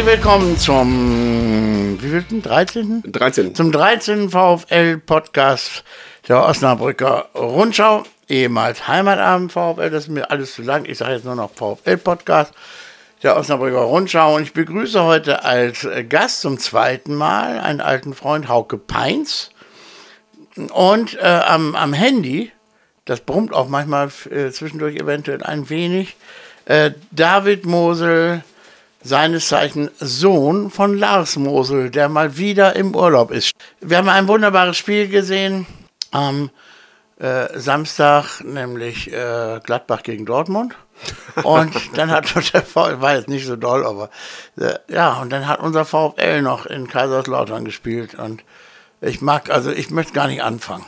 Herzlich willkommen zum wie vielten? 13. 13. Zum 13. VfL-Podcast der Osnabrücker Rundschau, ehemals Heimatabend VfL, das ist mir alles zu lang. Ich sage jetzt nur noch VfL-Podcast der Osnabrücker Rundschau und ich begrüße heute als Gast zum zweiten Mal einen alten Freund, Hauke Peins. Und äh, am, am Handy, das brummt auch manchmal äh, zwischendurch eventuell ein wenig, äh, David Mosel, seines Zeichen Sohn von Lars Mosel, der mal wieder im Urlaub ist. Wir haben ein wunderbares Spiel gesehen am äh, Samstag, nämlich äh, Gladbach gegen Dortmund. Und dann hat der VfL, war jetzt nicht so doll, aber äh, ja, und dann hat unser VfL noch in Kaiserslautern gespielt. Und ich mag, also ich möchte gar nicht anfangen.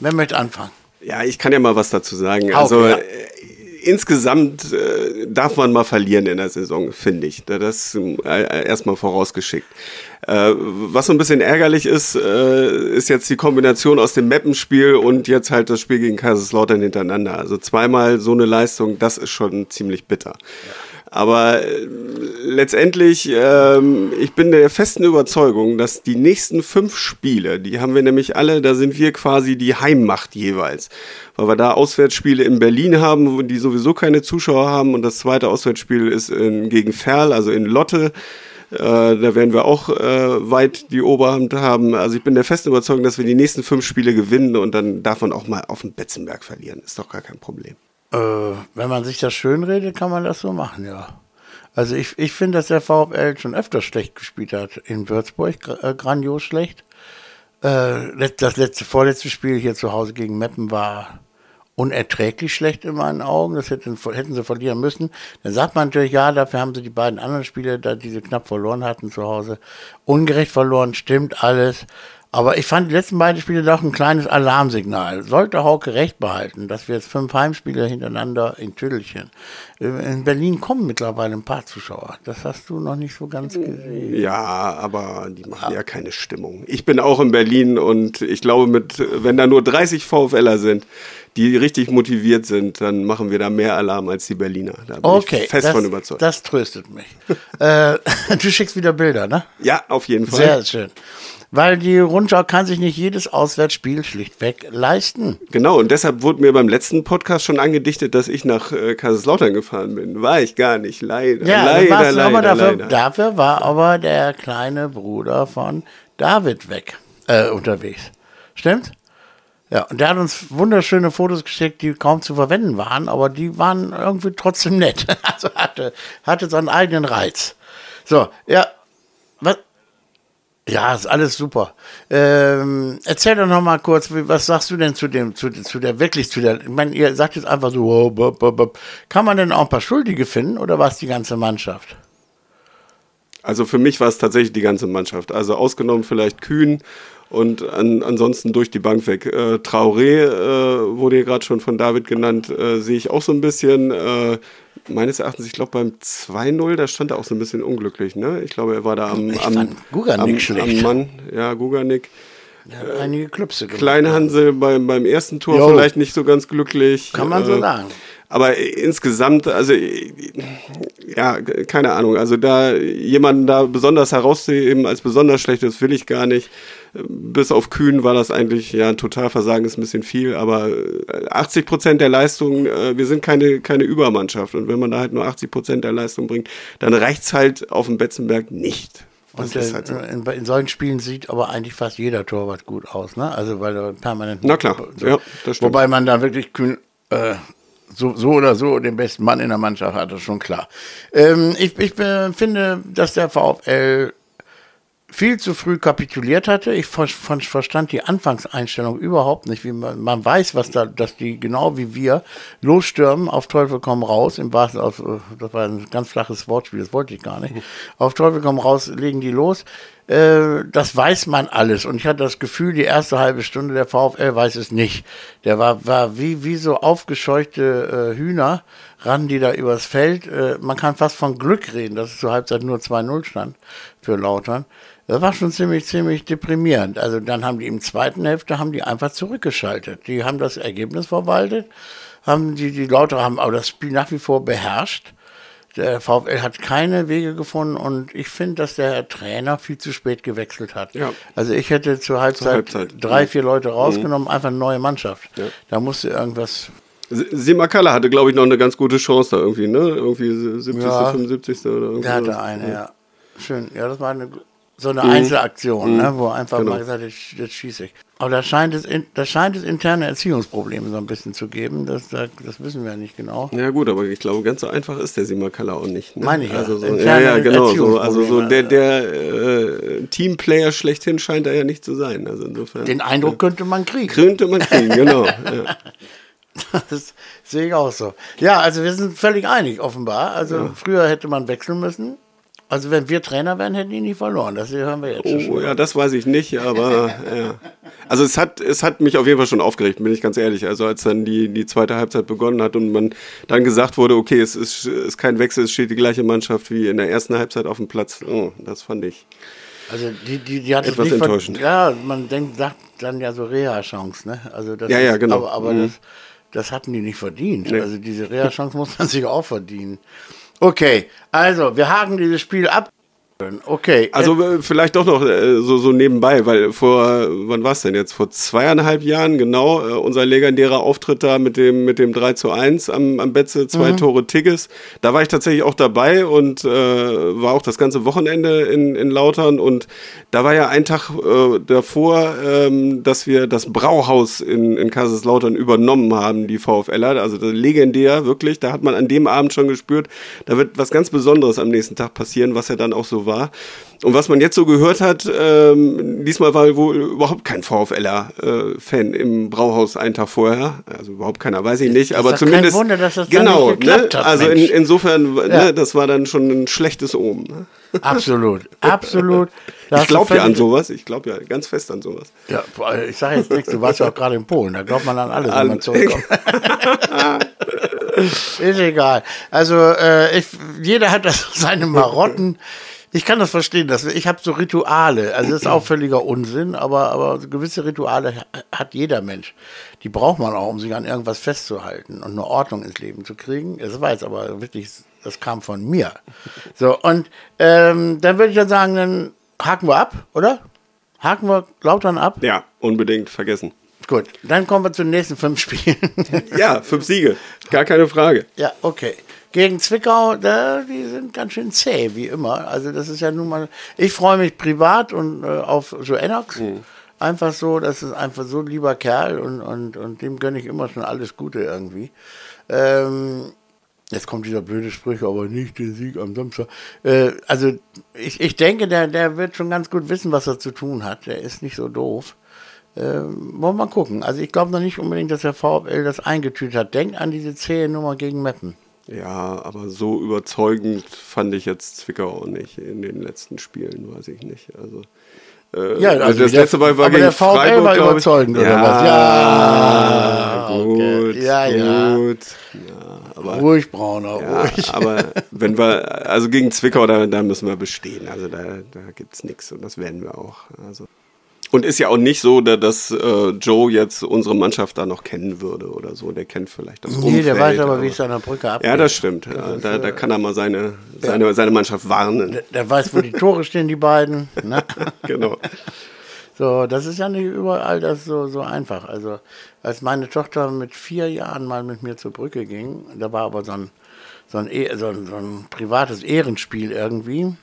Wer möchte anfangen? Ja, ich kann ja mal was dazu sagen. Hauke, also ja. Insgesamt äh, darf man mal verlieren in der Saison, finde ich. Das äh, erstmal vorausgeschickt. Äh, was so ein bisschen ärgerlich ist, äh, ist jetzt die Kombination aus dem Mappenspiel und jetzt halt das Spiel gegen Kaiserslautern hintereinander. Also zweimal so eine Leistung, das ist schon ziemlich bitter. Aber äh, letztendlich, ähm, ich bin der festen Überzeugung, dass die nächsten fünf Spiele, die haben wir nämlich alle, da sind wir quasi die Heimmacht jeweils. Weil wir da Auswärtsspiele in Berlin haben, die sowieso keine Zuschauer haben. Und das zweite Auswärtsspiel ist in, gegen Ferl, also in Lotte. Äh, da werden wir auch äh, weit die Oberhand haben. Also ich bin der festen Überzeugung, dass wir die nächsten fünf Spiele gewinnen und dann man auch mal auf den Betzenberg verlieren. Ist doch gar kein Problem. Äh, wenn man sich das schönredet, kann man das so machen, ja. Also ich, ich finde, dass der VfL schon öfter schlecht gespielt hat. In Würzburg äh, grandios schlecht. Äh, das letzte, vorletzte Spiel hier zu Hause gegen Meppen war unerträglich schlecht in meinen Augen. Das hätten, hätten sie verlieren müssen. Dann sagt man natürlich, ja, dafür haben sie die beiden anderen Spiele, da diese knapp verloren hatten zu Hause, ungerecht verloren, stimmt alles. Aber ich fand die letzten beiden Spiele doch ein kleines Alarmsignal. Sollte Hauke recht behalten, dass wir jetzt fünf Heimspiele hintereinander in Tüdelchen. In Berlin kommen mittlerweile ein paar Zuschauer. Das hast du noch nicht so ganz gesehen. Ja, aber die machen ja keine Stimmung. Ich bin auch in Berlin und ich glaube, mit, wenn da nur 30 VfLer sind, die richtig motiviert sind, dann machen wir da mehr Alarm als die Berliner. Da bin Okay, ich fest das, von überzeugt. das tröstet mich. äh, du schickst wieder Bilder, ne? ja, auf jeden Fall. Sehr schön. Weil die Rundschau kann sich nicht jedes Auswärtsspiel schlichtweg leisten. Genau, und deshalb wurde mir beim letzten Podcast schon angedichtet, dass ich nach äh, Kaiserslautern gefahren bin. War ich gar nicht, leider. Ja, leider, leider, aber dafür, leider. dafür war aber der kleine Bruder von David weg, äh, unterwegs. Stimmt? Ja, und der hat uns wunderschöne Fotos geschickt, die kaum zu verwenden waren, aber die waren irgendwie trotzdem nett. Also hatte, hatte seinen eigenen Reiz. So, ja? Ja, ist alles super. Ähm, erzähl doch noch mal kurz, was sagst du denn zu dem, zu, zu der, wirklich zu der, ich meine, ihr sagt jetzt einfach so, oh, bop, bop, bop. kann man denn auch ein paar Schuldige finden oder war es die ganze Mannschaft? Also für mich war es tatsächlich die ganze Mannschaft. Also ausgenommen vielleicht Kühn und an, ansonsten durch die Bank weg. Äh, Traoré äh, wurde hier gerade schon von David genannt, äh, sehe ich auch so ein bisschen. Äh, meines Erachtens, ich glaube beim 2-0, da stand er auch so ein bisschen unglücklich. Ne? Ich glaube, er war da am, am, am, am Mann. Ja, Guganik. Hat einige Klüpse gemacht. Kleinhansel beim, beim ersten Tor Jo. vielleicht nicht so ganz glücklich. Kann man so Äh, sagen. Aber insgesamt, also ja, keine Ahnung. Also da jemanden da besonders herauszuheben als besonders schlecht, das will ich gar nicht. Bis auf Kühn war das eigentlich ja ein Totalversagen, ist ein bisschen viel, aber 80 Prozent der Leistung, äh, wir sind keine, keine Übermannschaft. Und wenn man da halt nur 80 Prozent der Leistung bringt, dann reicht's halt auf dem Betzenberg nicht. Und ist äh, halt so. in, in solchen Spielen sieht aber eigentlich fast jeder Torwart gut aus, ne? Also weil er permanent. Na klar, ja, das stimmt. Wobei man da wirklich kühn, äh, so, so oder so den besten Mann in der Mannschaft hat, das ist schon klar. Ähm, ich ich äh, finde, dass der VfL viel zu früh kapituliert hatte. Ich ver ver verstand die Anfangseinstellung überhaupt nicht, wie man, man weiß, was da, dass die genau wie wir losstürmen, auf Teufel komm raus, im wahrsten auf, das war ein ganz flaches Wortspiel, das wollte ich gar nicht. Auf Teufel komm raus, legen die los. Äh, das weiß man alles. Und ich hatte das Gefühl, die erste halbe Stunde der VfL weiß es nicht. Der war, war wie, wie so aufgescheuchte äh, Hühner, rannten die da übers Feld. Äh, man kann fast von Glück reden, dass es zur Halbzeit nur 2-0 stand für Lautern. Das war schon ziemlich, ziemlich deprimierend. Also dann haben die im zweiten Hälfte haben die einfach zurückgeschaltet. Die haben das Ergebnis verwaltet, haben die, die Lauter haben aber das Spiel nach wie vor beherrscht. Der VfL hat keine Wege gefunden und ich finde, dass der Trainer viel zu spät gewechselt hat. Ja. Also ich hätte zur Halbzeit, Zur Halbzeit. drei, Mhm. vier Leute rausgenommen, einfach eine neue Mannschaft. Ja. Da musste irgendwas. Simakala hatte, glaube ich, noch eine ganz gute Chance da irgendwie, ne? Irgendwie 70., Ja. 75. oder irgendwie. Der hatte eine, ja. Schön. Ja, das war eine, so eine Einzelaktion, ne, wo er einfach Genau. mal gesagt hat, jetzt, jetzt schieße ich. Aber da scheint, es da scheint es interne Erziehungsprobleme so ein bisschen zu geben. Das, das, wissen wir ja nicht genau. Ja gut, aber ich glaube, ganz so einfach ist der Simakala auch nicht. Ne? Meine ich ja. Also so, ja, ja, genau. So, also so der, der äh, Teamplayer schlechthin scheint er ja nicht zu sein. Also insofern Den Eindruck könnte man kriegen. könnte man kriegen, genau. Ja. Das sehe ich auch so. Ja, also wir sind völlig einig, offenbar. Also früher hätte man wechseln müssen. Also wenn wir Trainer wären, hätten die nie verloren. Das hören wir jetzt Oh schon. ja, das weiß ich nicht, aber ja. Also es hat, es hat mich auf jeden Fall schon aufgeregt, bin ich ganz ehrlich. Also als dann die, die zweite Halbzeit begonnen hat und man dann gesagt wurde, okay, es ist, ist kein Wechsel, es steht die gleiche Mannschaft wie in der ersten Halbzeit auf dem Platz. Oh, das fand ich. Also die, die, die hat Etwas enttäuschend. Ja, man denkt, sagt dann ja so Reha-Chance, ne? Also das Ja, ja, ist- genau. Aber, aber Mhm. das, das hatten die nicht verdient. Nee. Also diese Reha-Chance muss man sich auch verdienen. Okay, also wir haken dieses Spiel ab. Okay. Also äh, vielleicht doch noch äh, so, so nebenbei, weil vor, wann war es denn jetzt? Vor zweieinhalb Jahren, genau, äh, unser legendärer Auftritt da mit dem, mit dem 3 zu 1 am, am Betze, zwei Tore Tigges. Da war ich tatsächlich auch dabei und äh, war auch das ganze Wochenende in, in Lautern und da war ja ein Tag äh, davor, ähm, dass wir das Brauhaus in, in Kaiserslautern übernommen haben, die VfLer. Also das legendär, wirklich. Da hat man an dem Abend schon gespürt, da wird was ganz Besonderes am nächsten Tag passieren, was ja dann auch so war. Und was man jetzt so gehört hat, ähm, diesmal war wohl überhaupt kein VfLer-Fan im Brauhaus einen Tag vorher. Also überhaupt keiner, weiß ich nicht. ist aber kein zumindest. Wunder, dass das genau, nicht geklappt ne? hat, Also in, insofern, Ja. ne, das war dann schon ein schlechtes Omen. Ne? absolut, absolut. Da Ich glaube ja an sowas. Ich glaube ja ganz fest an sowas. Ja, ich sage jetzt nichts, du warst ja auch gerade in Polen, da glaubt man an alles, wenn An- man zurückkommt. Ist egal. Also äh, ich, jeder hat das seine Marotten. Ich kann das verstehen, dass ich habe so Rituale. Also das ist auch völliger Unsinn, aber aber gewisse Rituale ha- hat jeder Mensch. Die braucht man auch, um sich an irgendwas festzuhalten und eine Ordnung ins Leben zu kriegen. Das war jetzt aber wirklich, das kam von mir. So und ähm, dann würde ich dann sagen, dann haken wir ab, oder? Haken wir Lautern ab? Ja, unbedingt vergessen. Gut, dann kommen wir zu den nächsten fünf Spielen. Ja, fünf Siege. Gar keine Frage. ja, okay. Gegen Zwickau, da, die sind ganz schön zäh, wie immer. Also das ist ja nun mal, ich freue mich privat und äh, auf Joe Enox. Einfach so, das ist einfach so ein lieber Kerl und, und, und dem gönne ich immer schon alles Gute irgendwie. Ähm, jetzt kommt dieser blöde Spruch, aber nicht den Sieg am Samstag. Äh, also ich, ich denke, der, der wird schon ganz gut wissen, was er zu tun hat. Der ist nicht so doof. Ähm, wollen wir mal gucken. Also ich glaube noch nicht unbedingt, dass der VfL das eingetütet hat. Denkt an diese zähe Nummer gegen Meppen. Ja, aber so überzeugend fand ich jetzt Zwickau auch nicht in den letzten Spielen, weiß ich nicht. Also, äh, Ja, also das der- letzte Mal war aber gegen der VfL Freiburg, war überzeugend, oder ja, was? Ja, okay. gut, Ja, ja. gut. Ja, aber, Ruhig, Brauner, ja, ruhig. aber wenn wir, also gegen Zwickau, da, da müssen wir bestehen. Also da, da gibt es nichts und das werden wir auch. Also. Und ist ja auch nicht so, da- dass äh, Joe jetzt unsere Mannschaft da noch kennen würde oder so. Der kennt vielleicht das Nee, Umfeld. der weiß aber, wie es an der Brücke abgeht. Ja, das stimmt. Ja, da, da kann er mal seine, seine, seine Mannschaft warnen. Der, der weiß, wo die Tore stehen, die beiden. Ne? Genau. So, das ist ja nicht überall das so, so einfach. Also, als meine Tochter mit vier Jahren mal mit mir zur Brücke ging, da war aber so ein, so ein, Eh- so ein, so ein privates Ehrenspiel irgendwie.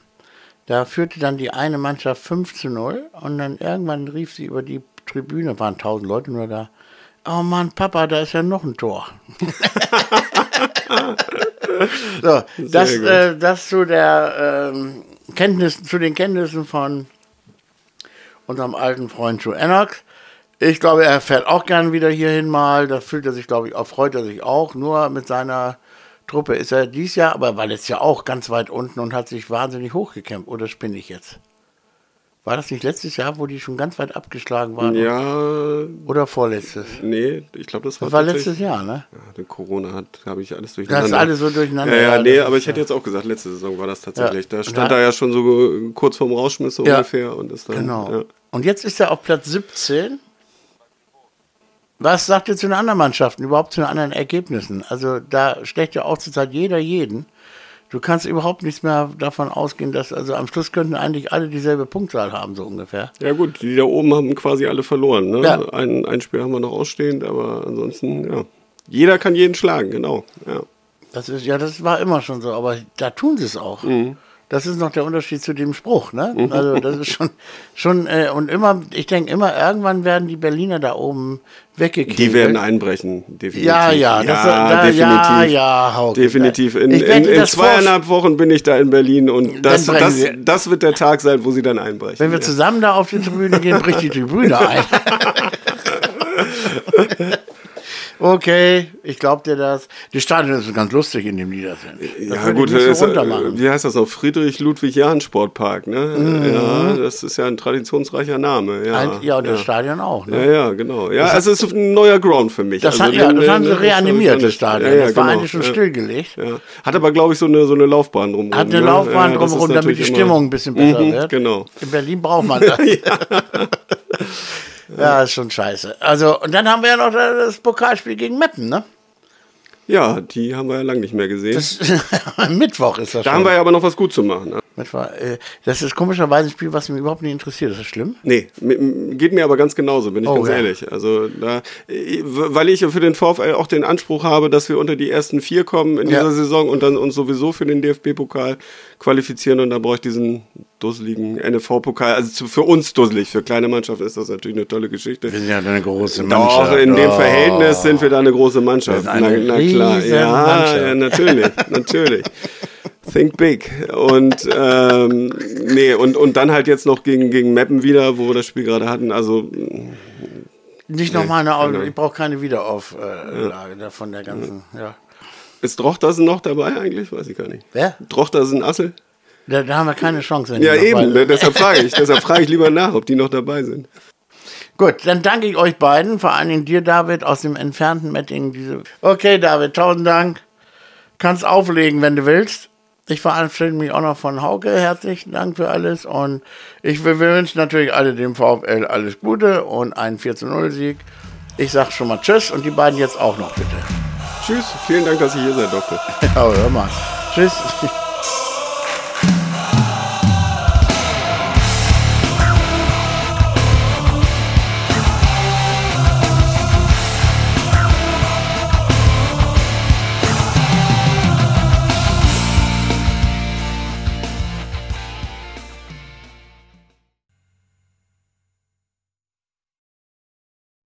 Da führte dann die eine Mannschaft 5 zu 0 und dann irgendwann rief sie über die Tribüne, waren tausend Leute nur da. Oh Mann, Papa, da ist ja noch ein Tor. so, das, äh, das zu der ähm, Kenntnis, zu den Kenntnissen von unserem alten Freund Joe Enox. Ich glaube, er fährt auch gern wieder hierhin mal. Da fühlt er sich, glaube ich, auch, freut er sich auch. Nur mit seiner Truppe ist er dies Jahr, aber war letztes Jahr auch ganz weit unten und hat sich wahnsinnig hochgekämpft. Oder spinne ich jetzt? War das nicht letztes Jahr, wo die schon ganz weit abgeschlagen waren? Ja, Oder vorletztes? nee, ich glaube, das war, Das war letztes Jahr, ne? Ja, Corona hat, habe ich alles durcheinander. Das ist alles so durcheinander. Ja, ja, ja, nee, aber ich hätte jetzt auch gesagt, letzte Saison war das tatsächlich. Ja. Da stand Da- er ja schon so kurz vorm Rausschmiss so ungefähr. Und ist dann, Genau. Und jetzt ist er auf Platz 17. Was sagt ihr zu den anderen Mannschaften, überhaupt zu den anderen Ergebnissen? Also da schlägt ja auch zurzeit jeder jeden. Du kannst überhaupt nichts mehr davon ausgehen, dass also am Schluss könnten eigentlich alle dieselbe Punktzahl haben, so ungefähr. Ja gut, die da oben haben quasi alle verloren. Ne? Ja. Ein, ein Spiel haben wir noch ausstehend, aber ansonsten, ja. Jeder kann jeden schlagen, genau. Ja. Das ist, ja, das war immer schon so, aber da tun sie es auch. Mhm. Das ist noch der Unterschied zu dem Spruch, ne? Also das ist schon, schon äh, und immer, ich denke immer, irgendwann werden die Berliner da oben weggekriegt. Die werden einbrechen, definitiv. Ja, ja, das, da, ja, ja, Hauke. Definitiv. In, in, in zweieinhalb Wochen bin ich da in Berlin und das, das, wir. das wird der Tag sein, wo sie dann einbrechen. Wenn wir ja. zusammen da auf die Tribüne gehen, bricht die Tribüne ein. okay, ich glaub dir das. Die Stadion ist ganz lustig in dem Niedersinn. Das ja gut, nicht ist, so äh, wie heißt das noch? Friedrich-Ludwig-Jahn-Sportpark, ne? Mhm. Ja, das ist ja ein traditionsreicher Name. Ja, Ein, ja, und das ja. Stadion auch. Ja, Ne? ja, genau. Ja, also es ist ein neuer Ground für mich. Das, also hat, ja, das haben sie reanimiert, das Stadion. Ja, ja, das war genau. eigentlich schon ja. stillgelegt. Ja. Hat aber, glaube ich, so eine, so eine Laufbahn drumherum. Hat eine ne? Laufbahn Ja, das drumherum, damit die Stimmung ein bisschen besser Mhm, wird. Genau. In Berlin braucht man das. Ja. ist schon scheiße. Also, und dann haben wir ja noch das Pokalspiel gegen Meppen, ne? Ja, die haben wir ja lange nicht mehr gesehen. Das, am Mittwoch ist das da schon. haben wir ja aber noch was gut zu machen. Äh, das ist komischerweise ein Spiel, was mich überhaupt nicht interessiert. Ist das schlimm? Nee, geht mir aber ganz genauso, bin ich Oh, ganz ja. ehrlich. Also da, äh, weil ich ja für den VfL auch den Anspruch habe, dass wir unter die ersten vier kommen in Ja. dieser Saison und dann uns sowieso für den DFB-Pokal qualifizieren und da brauche ich diesen dusseligen NFV-Pokal. Also für uns dusselig, für kleine Mannschaften ist das natürlich eine tolle Geschichte. Wir sind ja eine große Doch, in dem Doch. Verhältnis sind wir da eine große Mannschaft. Eine na, na klar, ja, Mannschaft. ja, natürlich, natürlich. Think big. Und ähm, nee, und, und dann halt jetzt noch gegen, gegen Meppen wieder, wo wir das Spiel gerade hatten. Also Nicht nochmal eine, genau. Au- ich brauche keine Wiederauflage da von der ganzen, ja. ist Drochtersen noch dabei eigentlich? Weiß ich gar nicht. Wer? Drochtersen Assel? Da, da haben wir keine Chance. Ja, eben. deshalb frage ich. Deshalb frage ich lieber nach, ob die noch dabei sind. Gut, dann danke ich euch beiden, vor allen Dingen dir, David, aus dem entfernten Mettingen. Diese okay, David, tausend Dank. Kannst auflegen, wenn du willst. Ich verabschiede mich auch noch von Hauke. Herzlichen Dank für alles. Und ich wir wünschen natürlich alle dem VfL alles Gute und einen 4-0-Sieg. Ich sag schon mal Tschüss und die beiden jetzt auch noch bitte. Tschüss. Vielen Dank, dass ich hier sein durfte. Ja, hör mal. Tschüss.